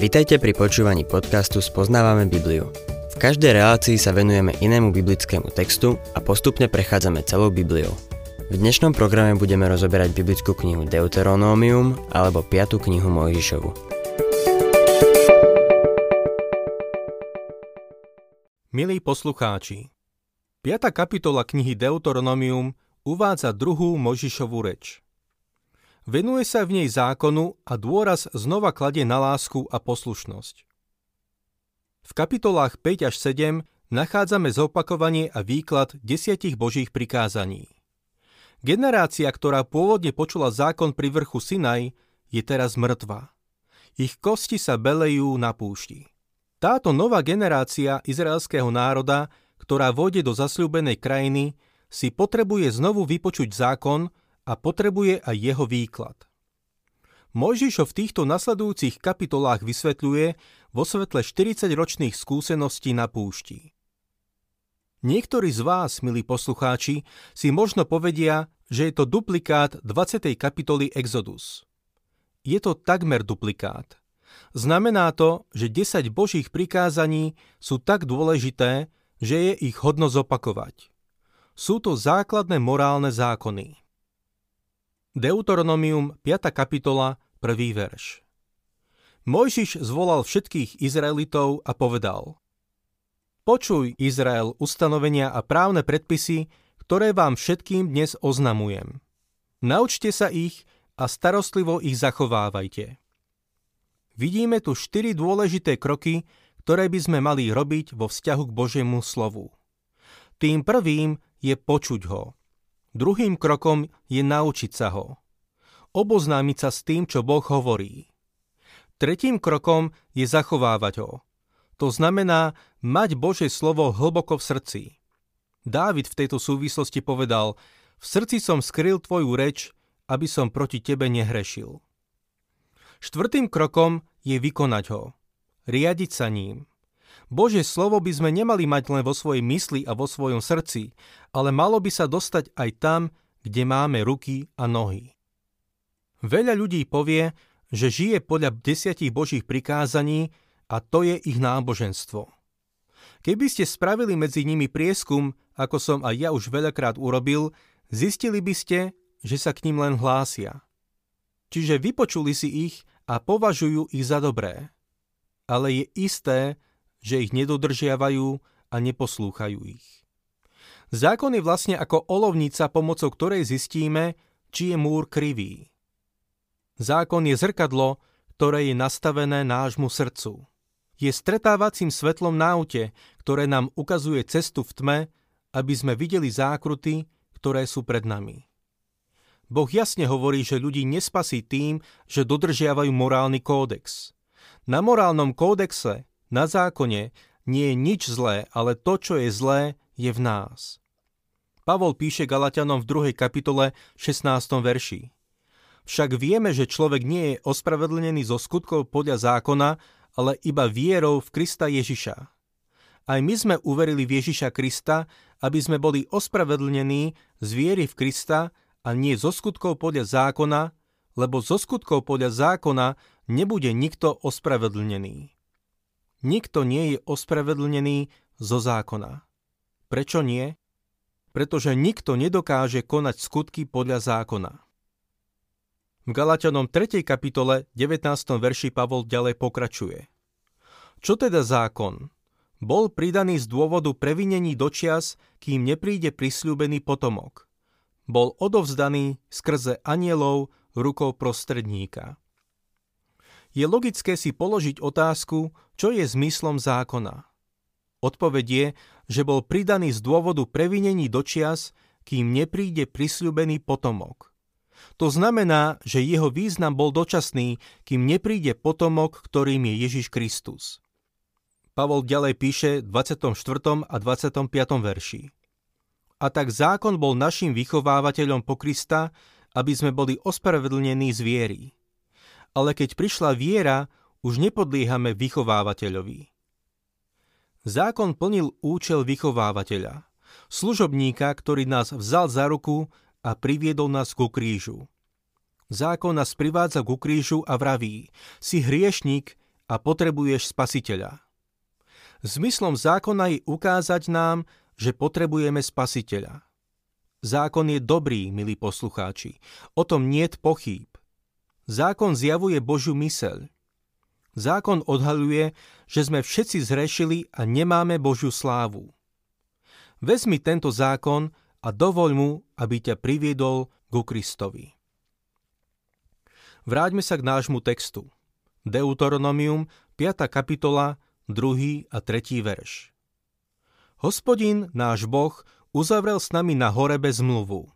Vitajte pri počúvaní podcastu Spoznávame Bibliu. V každej relácii sa venujeme inému biblickému textu a postupne prechádzame celou Bibliou. V dnešnom programe budeme rozoberať biblickú knihu Deuteronómium alebo 5. knihu Mojžišovu. Milí poslucháči, 5. kapitola knihy Deuteronomium uvádza druhú Mojžišovú reč. Venuje sa v nej zákonu a dôraz znova kladie na lásku a poslušnosť. V kapitolách 5 až 7 nachádzame zopakovanie a výklad desiatich božích prikázaní. Generácia, ktorá pôvodne počula zákon pri vrchu Sinaj, je teraz mŕtva. Ich kosti sa belejú na púšti. Táto nová generácia izraelského národa ktorá vôjde do zasľúbenej krajiny, si potrebuje znovu vypočuť zákon a potrebuje aj jeho výklad. Mojžišo v týchto nasledujúcich kapitolách vysvetľuje vo svetle 40-ročných skúseností na púšti. Niektorí z vás, milí poslucháči, si možno povedia, že je to duplikát 20. kapitoly Exodus. Je to takmer duplikát. Znamená to, že 10 božích prikázaní sú tak dôležité, že je ich hodno zopakovať. Sú to základné morálne zákony. Deuteronomium 5. kapitola 1. verš Mojžiš zvolal všetkých Izraelitov a povedal Počuj, Izrael, ustanovenia a právne predpisy, ktoré vám všetkým dnes oznamujem. Naučte sa ich a starostlivo ich zachovávajte. Vidíme tu štyri dôležité kroky, ktoré by sme mali robiť vo vzťahu k Božiemu slovu. Tým prvým je počuť ho. Druhým krokom je naučiť sa ho. Oboznámiť sa s tým, čo Boh hovorí. Tretím krokom je zachovávať ho. To znamená mať Božie slovo hlboko v srdci. Dávid v tejto súvislosti povedal, v srdci som skryl tvoju reč, aby som proti tebe nehrešil. Štvrtým krokom je vykonať ho riadiť sa ním. Božie slovo by sme nemali mať len vo svojej mysli a vo svojom srdci, ale malo by sa dostať aj tam, kde máme ruky a nohy. Veľa ľudí povie, že žije podľa desiatich božích prikázaní a to je ich náboženstvo. Keby ste spravili medzi nimi prieskum, ako som aj ja už veľakrát urobil, zistili by ste, že sa k ním len hlásia. Čiže vypočuli si ich a považujú ich za dobré ale je isté, že ich nedodržiavajú a neposlúchajú ich. Zákon je vlastne ako olovnica, pomocou ktorej zistíme, či je múr krivý. Zákon je zrkadlo, ktoré je nastavené nášmu srdcu. Je stretávacím svetlom na aute, ktoré nám ukazuje cestu v tme, aby sme videli zákruty, ktoré sú pred nami. Boh jasne hovorí, že ľudí nespasí tým, že dodržiavajú morálny kódex. Na morálnom kódexe, na zákone, nie je nič zlé, ale to, čo je zlé, je v nás. Pavol píše Galatianom v 2. kapitole 16. verši. Však vieme, že človek nie je ospravedlnený zo skutkov podľa zákona, ale iba vierou v Krista Ježiša. Aj my sme uverili v Ježiša Krista, aby sme boli ospravedlnení z viery v Krista a nie zo skutkov podľa zákona, lebo zo skutkov podľa zákona nebude nikto ospravedlnený. Nikto nie je ospravedlnený zo zákona. Prečo nie? Pretože nikto nedokáže konať skutky podľa zákona. V Galatianom 3. kapitole 19. verši Pavol ďalej pokračuje. Čo teda zákon? Bol pridaný z dôvodu previnení dočias, kým nepríde prisľúbený potomok. Bol odovzdaný skrze anielov rukou prostredníka je logické si položiť otázku, čo je zmyslom zákona. Odpoveď je, že bol pridaný z dôvodu previnení dočias, kým nepríde prisľubený potomok. To znamená, že jeho význam bol dočasný, kým nepríde potomok, ktorým je Ježiš Kristus. Pavol ďalej píše v 24. a 25. verši. A tak zákon bol našim vychovávateľom po Krista, aby sme boli ospravedlnení z viery ale keď prišla viera, už nepodliehame vychovávateľovi. Zákon plnil účel vychovávateľa, služobníka, ktorý nás vzal za ruku a priviedol nás ku krížu. Zákon nás privádza ku krížu a vraví, si hriešnik a potrebuješ spasiteľa. Zmyslom zákona je ukázať nám, že potrebujeme spasiteľa. Zákon je dobrý, milí poslucháči. O tom niet pochýb. Zákon zjavuje Božiu myseľ. Zákon odhaluje, že sme všetci zrešili a nemáme Božiu slávu. Vezmi tento zákon a dovoľ mu, aby ťa priviedol ku Kristovi. Vráťme sa k nášmu textu. Deuteronomium, 5. kapitola, 2. a 3. verš. Hospodin, náš Boh, uzavrel s nami na horebe zmluvu.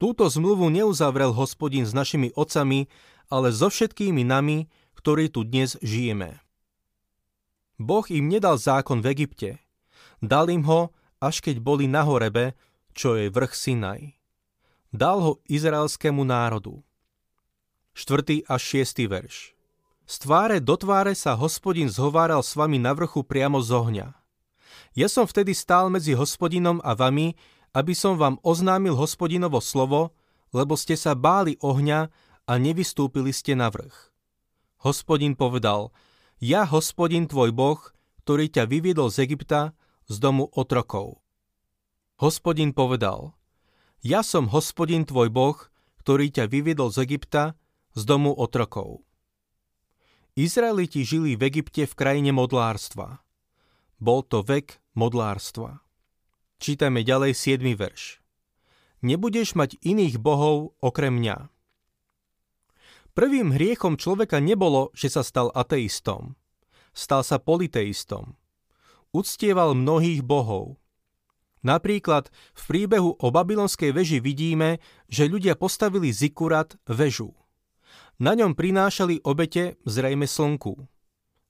Túto zmluvu neuzavrel hospodin s našimi otcami, ale so všetkými nami, ktorí tu dnes žijeme. Boh im nedal zákon v Egypte. Dal im ho, až keď boli na horebe, čo je vrch Sinaj. Dal ho izraelskému národu. 4. až 6. verš. Z tváre do tváre sa hospodin zhováral s vami na vrchu priamo z ohňa. Ja som vtedy stál medzi hospodinom a vami, aby som vám oznámil hospodinovo slovo, lebo ste sa báli ohňa a nevystúpili ste na vrch. Hospodin povedal, ja hospodin tvoj boh, ktorý ťa vyviedol z Egypta, z domu otrokov. Hospodin povedal, ja som hospodin tvoj boh, ktorý ťa vyviedol z Egypta, z domu otrokov. Izraeliti žili v Egypte v krajine modlárstva. Bol to vek modlárstva. Čítame ďalej 7. verš. Nebudeš mať iných bohov okrem mňa. Prvým hriechom človeka nebolo, že sa stal ateistom. Stal sa politeistom. Uctieval mnohých bohov. Napríklad v príbehu o babylonskej veži vidíme, že ľudia postavili zikurat väžu. Na ňom prinášali obete zrejme slnku.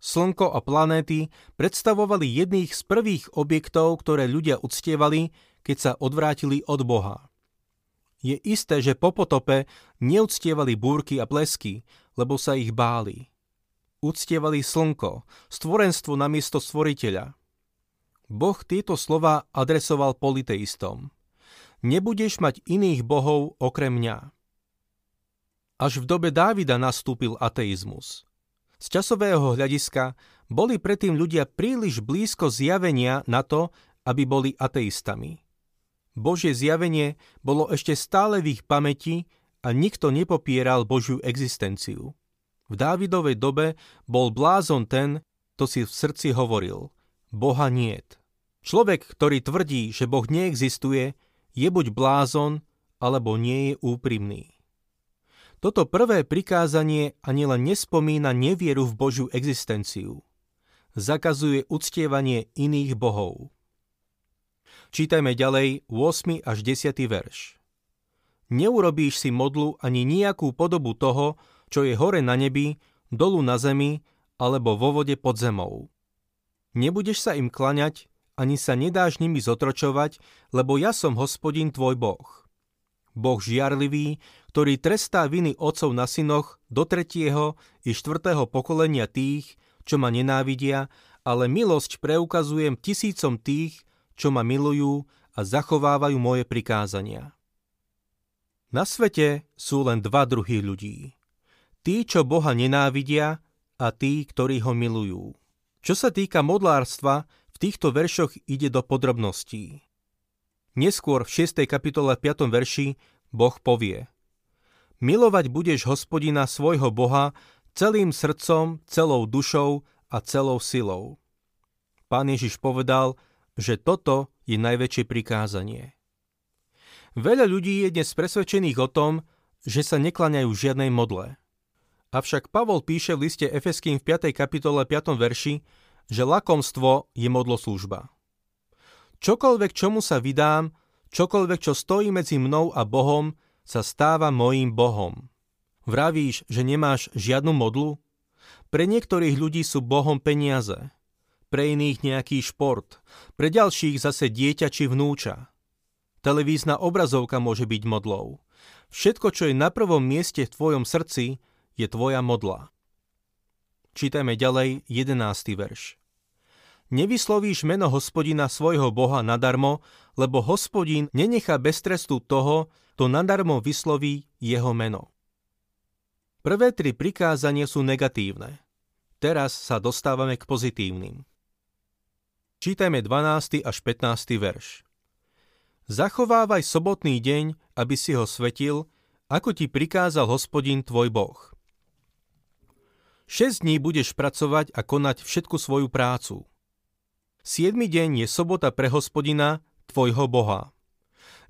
Slnko a planéty predstavovali jedných z prvých objektov, ktoré ľudia uctievali, keď sa odvrátili od Boha. Je isté, že po potope neuctievali búrky a plesky, lebo sa ich báli. Uctievali slnko, stvorenstvo namiesto stvoriteľa. Boh tieto slova adresoval politeistom. Nebudeš mať iných bohov okrem mňa. Až v dobe Dávida nastúpil ateizmus – z časového hľadiska boli predtým ľudia príliš blízko zjavenia na to, aby boli ateistami. Božie zjavenie bolo ešte stále v ich pamäti a nikto nepopieral Božiu existenciu. V Dávidovej dobe bol blázon ten, kto si v srdci hovoril Boha niet. Človek, ktorý tvrdí, že Boh neexistuje, je buď blázon, alebo nie je úprimný. Toto prvé prikázanie ani len nespomína nevieru v Božiu existenciu. Zakazuje uctievanie iných bohov. Čítajme ďalej 8. až 10. verš. Neurobíš si modlu ani nejakú podobu toho, čo je hore na nebi, dolu na zemi alebo vo vode pod zemou. Nebudeš sa im klaňať, ani sa nedáš nimi zotročovať, lebo ja som hospodin tvoj boh. Boh žiarlivý, ktorý trestá viny otcov na synoch do tretieho i štvrtého pokolenia tých, čo ma nenávidia, ale milosť preukazujem tisícom tých, čo ma milujú a zachovávajú moje prikázania. Na svete sú len dva druhy ľudí. Tí, čo Boha nenávidia a tí, ktorí ho milujú. Čo sa týka modlárstva, v týchto veršoch ide do podrobností. Neskôr v 6. kapitole 5. verši Boh povie Milovať budeš hospodina svojho Boha celým srdcom, celou dušou a celou silou. Pán Ježiš povedal, že toto je najväčšie prikázanie. Veľa ľudí je dnes presvedčených o tom, že sa neklaňajú žiadnej modle. Avšak Pavol píše v liste Efeským v 5. kapitole 5. verši, že lakomstvo je modloslúžba. Čokoľvek, čomu sa vydám, čokoľvek, čo stojí medzi mnou a Bohom, sa stáva mojím Bohom. Vravíš, že nemáš žiadnu modlu? Pre niektorých ľudí sú Bohom peniaze, pre iných nejaký šport, pre ďalších zase dieťa či vnúča. Televízna obrazovka môže byť modlou. Všetko, čo je na prvom mieste v tvojom srdci, je tvoja modla. Čítajme ďalej 11. verš. Nevyslovíš meno hospodina svojho boha nadarmo, lebo hospodin nenechá bez trestu toho, kto nadarmo vysloví jeho meno. Prvé tri prikázania sú negatívne. Teraz sa dostávame k pozitívnym. Čítajme 12. až 15. verš. Zachovávaj sobotný deň, aby si ho svetil, ako ti prikázal hospodin tvoj Boh. Šesť dní budeš pracovať a konať všetku svoju prácu. Siedmy deň je sobota pre hospodina, tvojho Boha.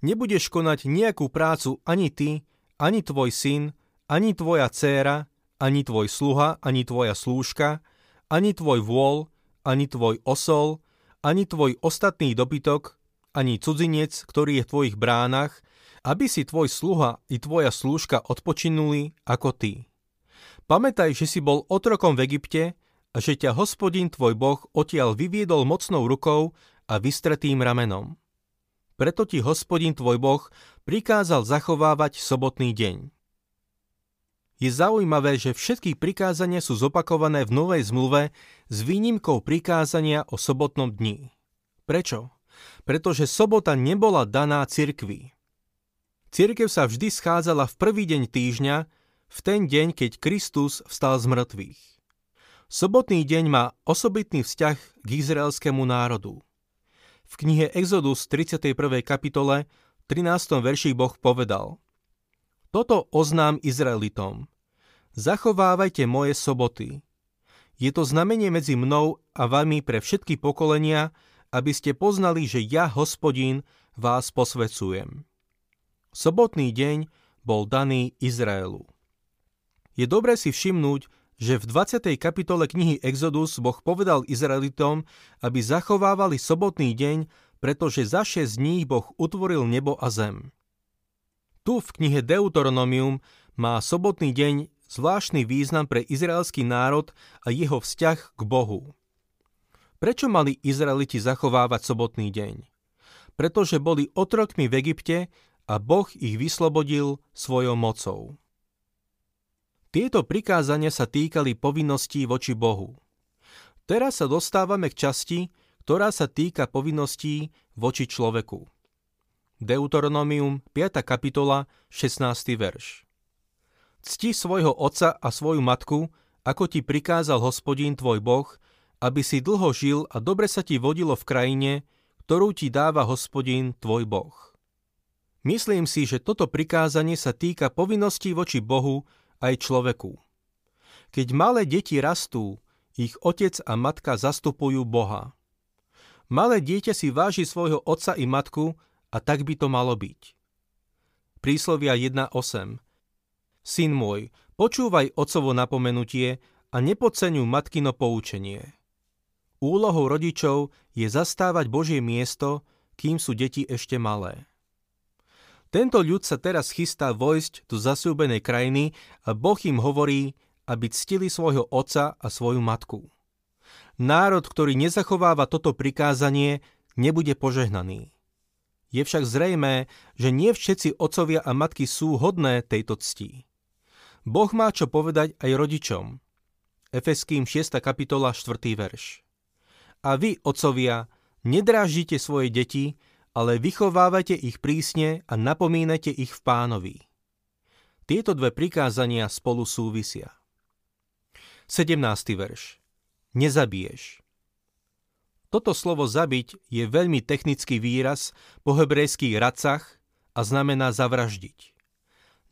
Nebudeš konať nejakú prácu ani ty, ani tvoj syn, ani tvoja dcéra, ani tvoj sluha, ani tvoja slúžka, ani tvoj vôľ, ani tvoj osol, ani tvoj ostatný dobytok, ani cudzinec, ktorý je v tvojich bránach, aby si tvoj sluha i tvoja slúžka odpočinuli ako ty. Pamätaj, že si bol otrokom v Egypte a že ťa hospodin tvoj boh odtiaľ vyviedol mocnou rukou a vystretým ramenom. Preto ti hospodin tvoj boh prikázal zachovávať sobotný deň. Je zaujímavé, že všetky prikázania sú zopakované v Novej zmluve s výnimkou prikázania o sobotnom dni. Prečo? Pretože sobota nebola daná cirkvi. Cirkev sa vždy schádzala v prvý deň týždňa, v ten deň, keď Kristus vstal z mŕtvych. Sobotný deň má osobitný vzťah k izraelskému národu. V knihe Exodus 31. kapitole 13. verši Boh povedal Toto oznám Izraelitom. Zachovávajte moje soboty. Je to znamenie medzi mnou a vami pre všetky pokolenia, aby ste poznali, že ja, hospodín, vás posvecujem. Sobotný deň bol daný Izraelu. Je dobré si všimnúť, že v 20. kapitole knihy Exodus Boh povedal Izraelitom, aby zachovávali sobotný deň, pretože za 6 dní Boh utvoril nebo a zem. Tu v knihe Deuteronomium má sobotný deň zvláštny význam pre izraelský národ a jeho vzťah k Bohu. Prečo mali Izraeliti zachovávať sobotný deň? Pretože boli otrokmi v Egypte a Boh ich vyslobodil svojou mocou. Tieto prikázania sa týkali povinností voči Bohu. Teraz sa dostávame k časti, ktorá sa týka povinností voči človeku. Deuteronomium 5. kapitola 16. verš. Cti svojho otca a svoju matku, ako ti prikázal hospodín tvoj boh, aby si dlho žil a dobre sa ti vodilo v krajine, ktorú ti dáva hospodín tvoj boh. Myslím si, že toto prikázanie sa týka povinností voči Bohu aj človeku. Keď malé deti rastú, ich otec a matka zastupujú Boha. Malé dieťa si váži svojho otca i matku a tak by to malo byť. Príslovia 1.8 Syn môj, počúvaj ocovo napomenutie a nepodceňuj matkino poučenie. Úlohou rodičov je zastávať Božie miesto, kým sú deti ešte malé. Tento ľud sa teraz chystá vojsť do zasúbenej krajiny a Boh im hovorí, aby ctili svojho otca a svoju matku. Národ, ktorý nezachováva toto prikázanie, nebude požehnaný. Je však zrejmé, že nie všetci otcovia a matky sú hodné tejto cti. Boh má čo povedať aj rodičom. Efeským 6. kapitola 4. verš. A vy, otcovia, nedráždite svoje deti, ale vychovávajte ich prísne a napomínajte ich v pánovi. Tieto dve prikázania spolu súvisia. 17. verš. Nezabiješ. Toto slovo zabiť je veľmi technický výraz po hebrejských racach a znamená zavraždiť.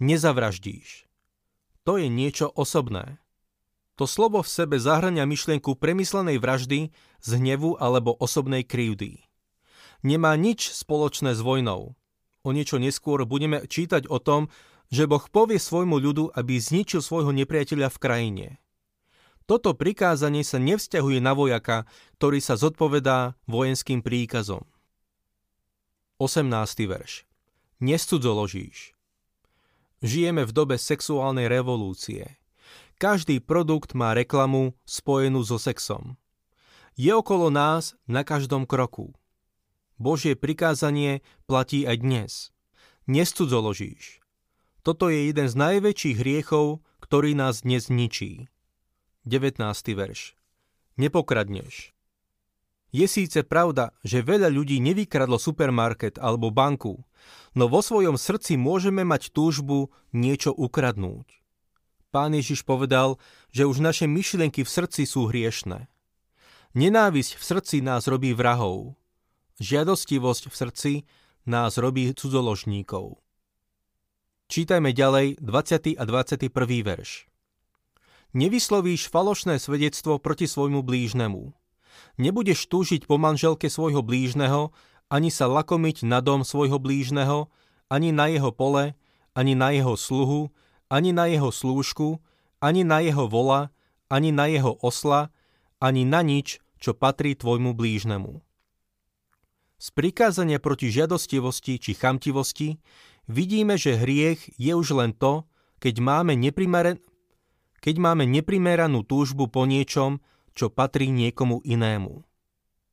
Nezavraždíš to je niečo osobné. To slovo v sebe zahrania myšlienku premyslenej vraždy z hnevu alebo osobnej krivdy. Nemá nič spoločné s vojnou. O niečo neskôr budeme čítať o tom, že Boh povie svojmu ľudu, aby zničil svojho nepriateľa v krajine. Toto prikázanie sa nevzťahuje na vojaka, ktorý sa zodpovedá vojenským príkazom. 18. verš. Nescudzoložíš. Žijeme v dobe sexuálnej revolúcie. Každý produkt má reklamu spojenú so sexom. Je okolo nás na každom kroku. Božie prikázanie platí aj dnes. Nescudzoložíš. Toto je jeden z najväčších hriechov, ktorý nás dnes ničí. 19. verš. Nepokradneš. Je síce pravda, že veľa ľudí nevykradlo supermarket alebo banku, no vo svojom srdci môžeme mať túžbu niečo ukradnúť. pán Ježiš povedal, že už naše myšlienky v srdci sú hriešne. Nenávisť v srdci nás robí vrahov. Žiadostivosť v srdci nás robí cudzoložníkov. Čítajme ďalej 20. a 21. verš. Nevyslovíš falošné svedectvo proti svojmu blížnemu. Nebudeš túžiť po manželke svojho blížneho, ani sa lakomiť na dom svojho blížneho, ani na jeho pole, ani na jeho sluhu, ani na jeho slúžku, ani na jeho vola, ani na jeho osla, ani na nič, čo patrí tvojmu blížnemu. Z prikázania proti žiadostivosti či chamtivosti vidíme, že hriech je už len to, keď máme, neprimeren... keď máme neprimeranú túžbu po niečom, čo patrí niekomu inému.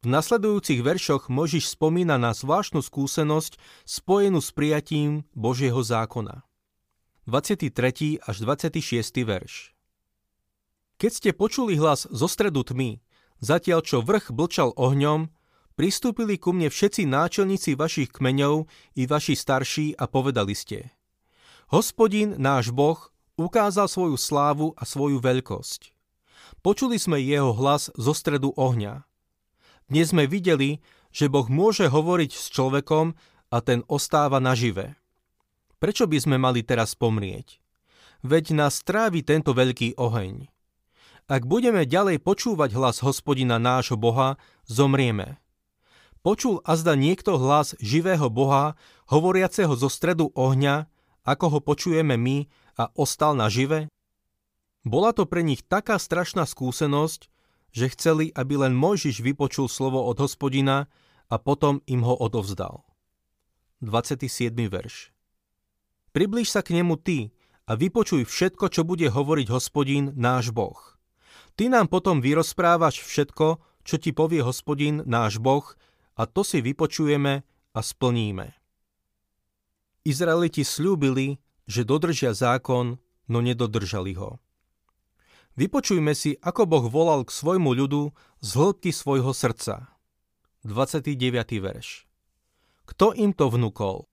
V nasledujúcich veršoch Možiš spomína na zvláštnu skúsenosť spojenú s prijatím Božieho zákona. 23. až 26. verš Keď ste počuli hlas zo stredu tmy, zatiaľ čo vrch blčal ohňom, Pristúpili ku mne všetci náčelníci vašich kmeňov i vaši starší a povedali ste Hospodin, náš Boh, ukázal svoju slávu a svoju veľkosť. Počuli sme jeho hlas zo stredu ohňa. Dnes sme videli, že Boh môže hovoriť s človekom a ten ostáva nažive. Prečo by sme mali teraz pomrieť? Veď nás trávi tento veľký oheň. Ak budeme ďalej počúvať hlas hospodina nášho Boha, zomrieme. Počul azda niekto hlas živého Boha, hovoriaceho zo stredu ohňa, ako ho počujeme my a ostal na žive? Bola to pre nich taká strašná skúsenosť, že chceli, aby len Mojžiš vypočul slovo od hospodina a potom im ho odovzdal. 27. verš Priblíž sa k nemu ty a vypočuj všetko, čo bude hovoriť hospodín, náš Boh. Ty nám potom vyrozprávaš všetko, čo ti povie hospodín, náš Boh, a to si vypočujeme a splníme. Izraeliti slúbili, že dodržia zákon, no nedodržali ho. Vypočujme si, ako Boh volal k svojmu ľudu z hĺbky svojho srdca. 29. verš. Kto im to vnúkol?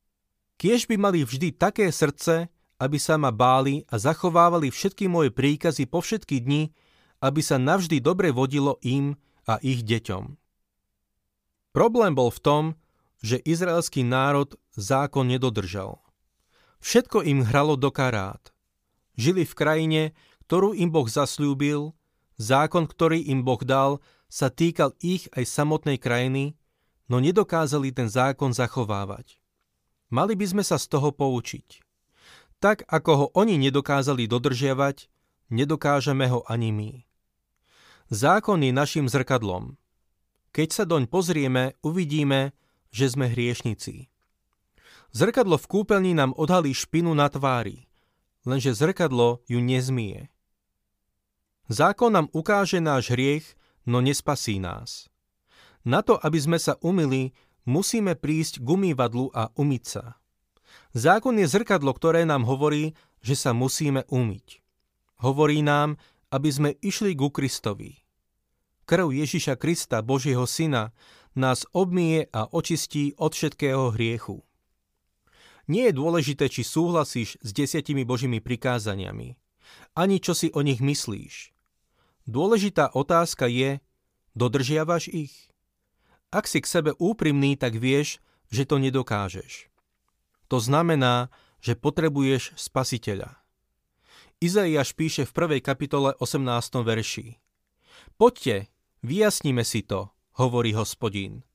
Kiež by mali vždy také srdce, aby sa ma báli a zachovávali všetky moje príkazy po všetky dni, aby sa navždy dobre vodilo im a ich deťom. Problém bol v tom, že izraelský národ zákon nedodržal. Všetko im hralo do karát. Žili v krajine, ktorú im Boh zasľúbil, zákon, ktorý im Boh dal, sa týkal ich aj samotnej krajiny, no nedokázali ten zákon zachovávať. Mali by sme sa z toho poučiť. Tak, ako ho oni nedokázali dodržiavať, nedokážeme ho ani my. Zákon je našim zrkadlom – keď sa doň pozrieme, uvidíme, že sme hriešnici. Zrkadlo v kúpeľni nám odhalí špinu na tvári, lenže zrkadlo ju nezmie. Zákon nám ukáže náš hriech, no nespasí nás. Na to, aby sme sa umili, musíme prísť k umývadlu a umyť sa. Zákon je zrkadlo, ktoré nám hovorí, že sa musíme umyť. Hovorí nám, aby sme išli ku Kristovi. Krv Ježiša Krista, Božieho Syna, nás obmie a očistí od všetkého hriechu. Nie je dôležité, či súhlasíš s desiatimi Božími prikázaniami, ani čo si o nich myslíš. Dôležitá otázka je, dodržiavaš ich? Ak si k sebe úprimný, tak vieš, že to nedokážeš. To znamená, že potrebuješ spasiteľa. Izaiáš píše v prvej kapitole 18. verši. Poďte, vyjasníme si to, hovorí hospodín.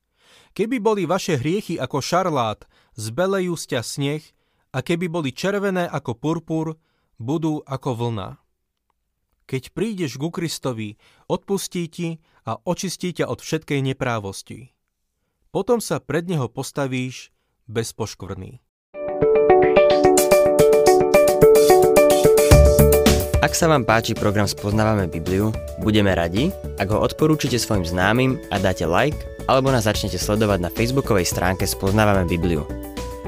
Keby boli vaše hriechy ako šarlát, zbelejú sťa sneh, a keby boli červené ako purpur, budú ako vlna. Keď prídeš ku Kristovi, odpustí ti a očistí ťa od všetkej neprávosti. Potom sa pred neho postavíš bez poškvrny. Ak sa vám páči program Spoznávame Bibliu, budeme radi, ak ho odporúčite svojim známym a dáte like, alebo nás začnete sledovať na facebookovej stránke Spoznávame Bibliu.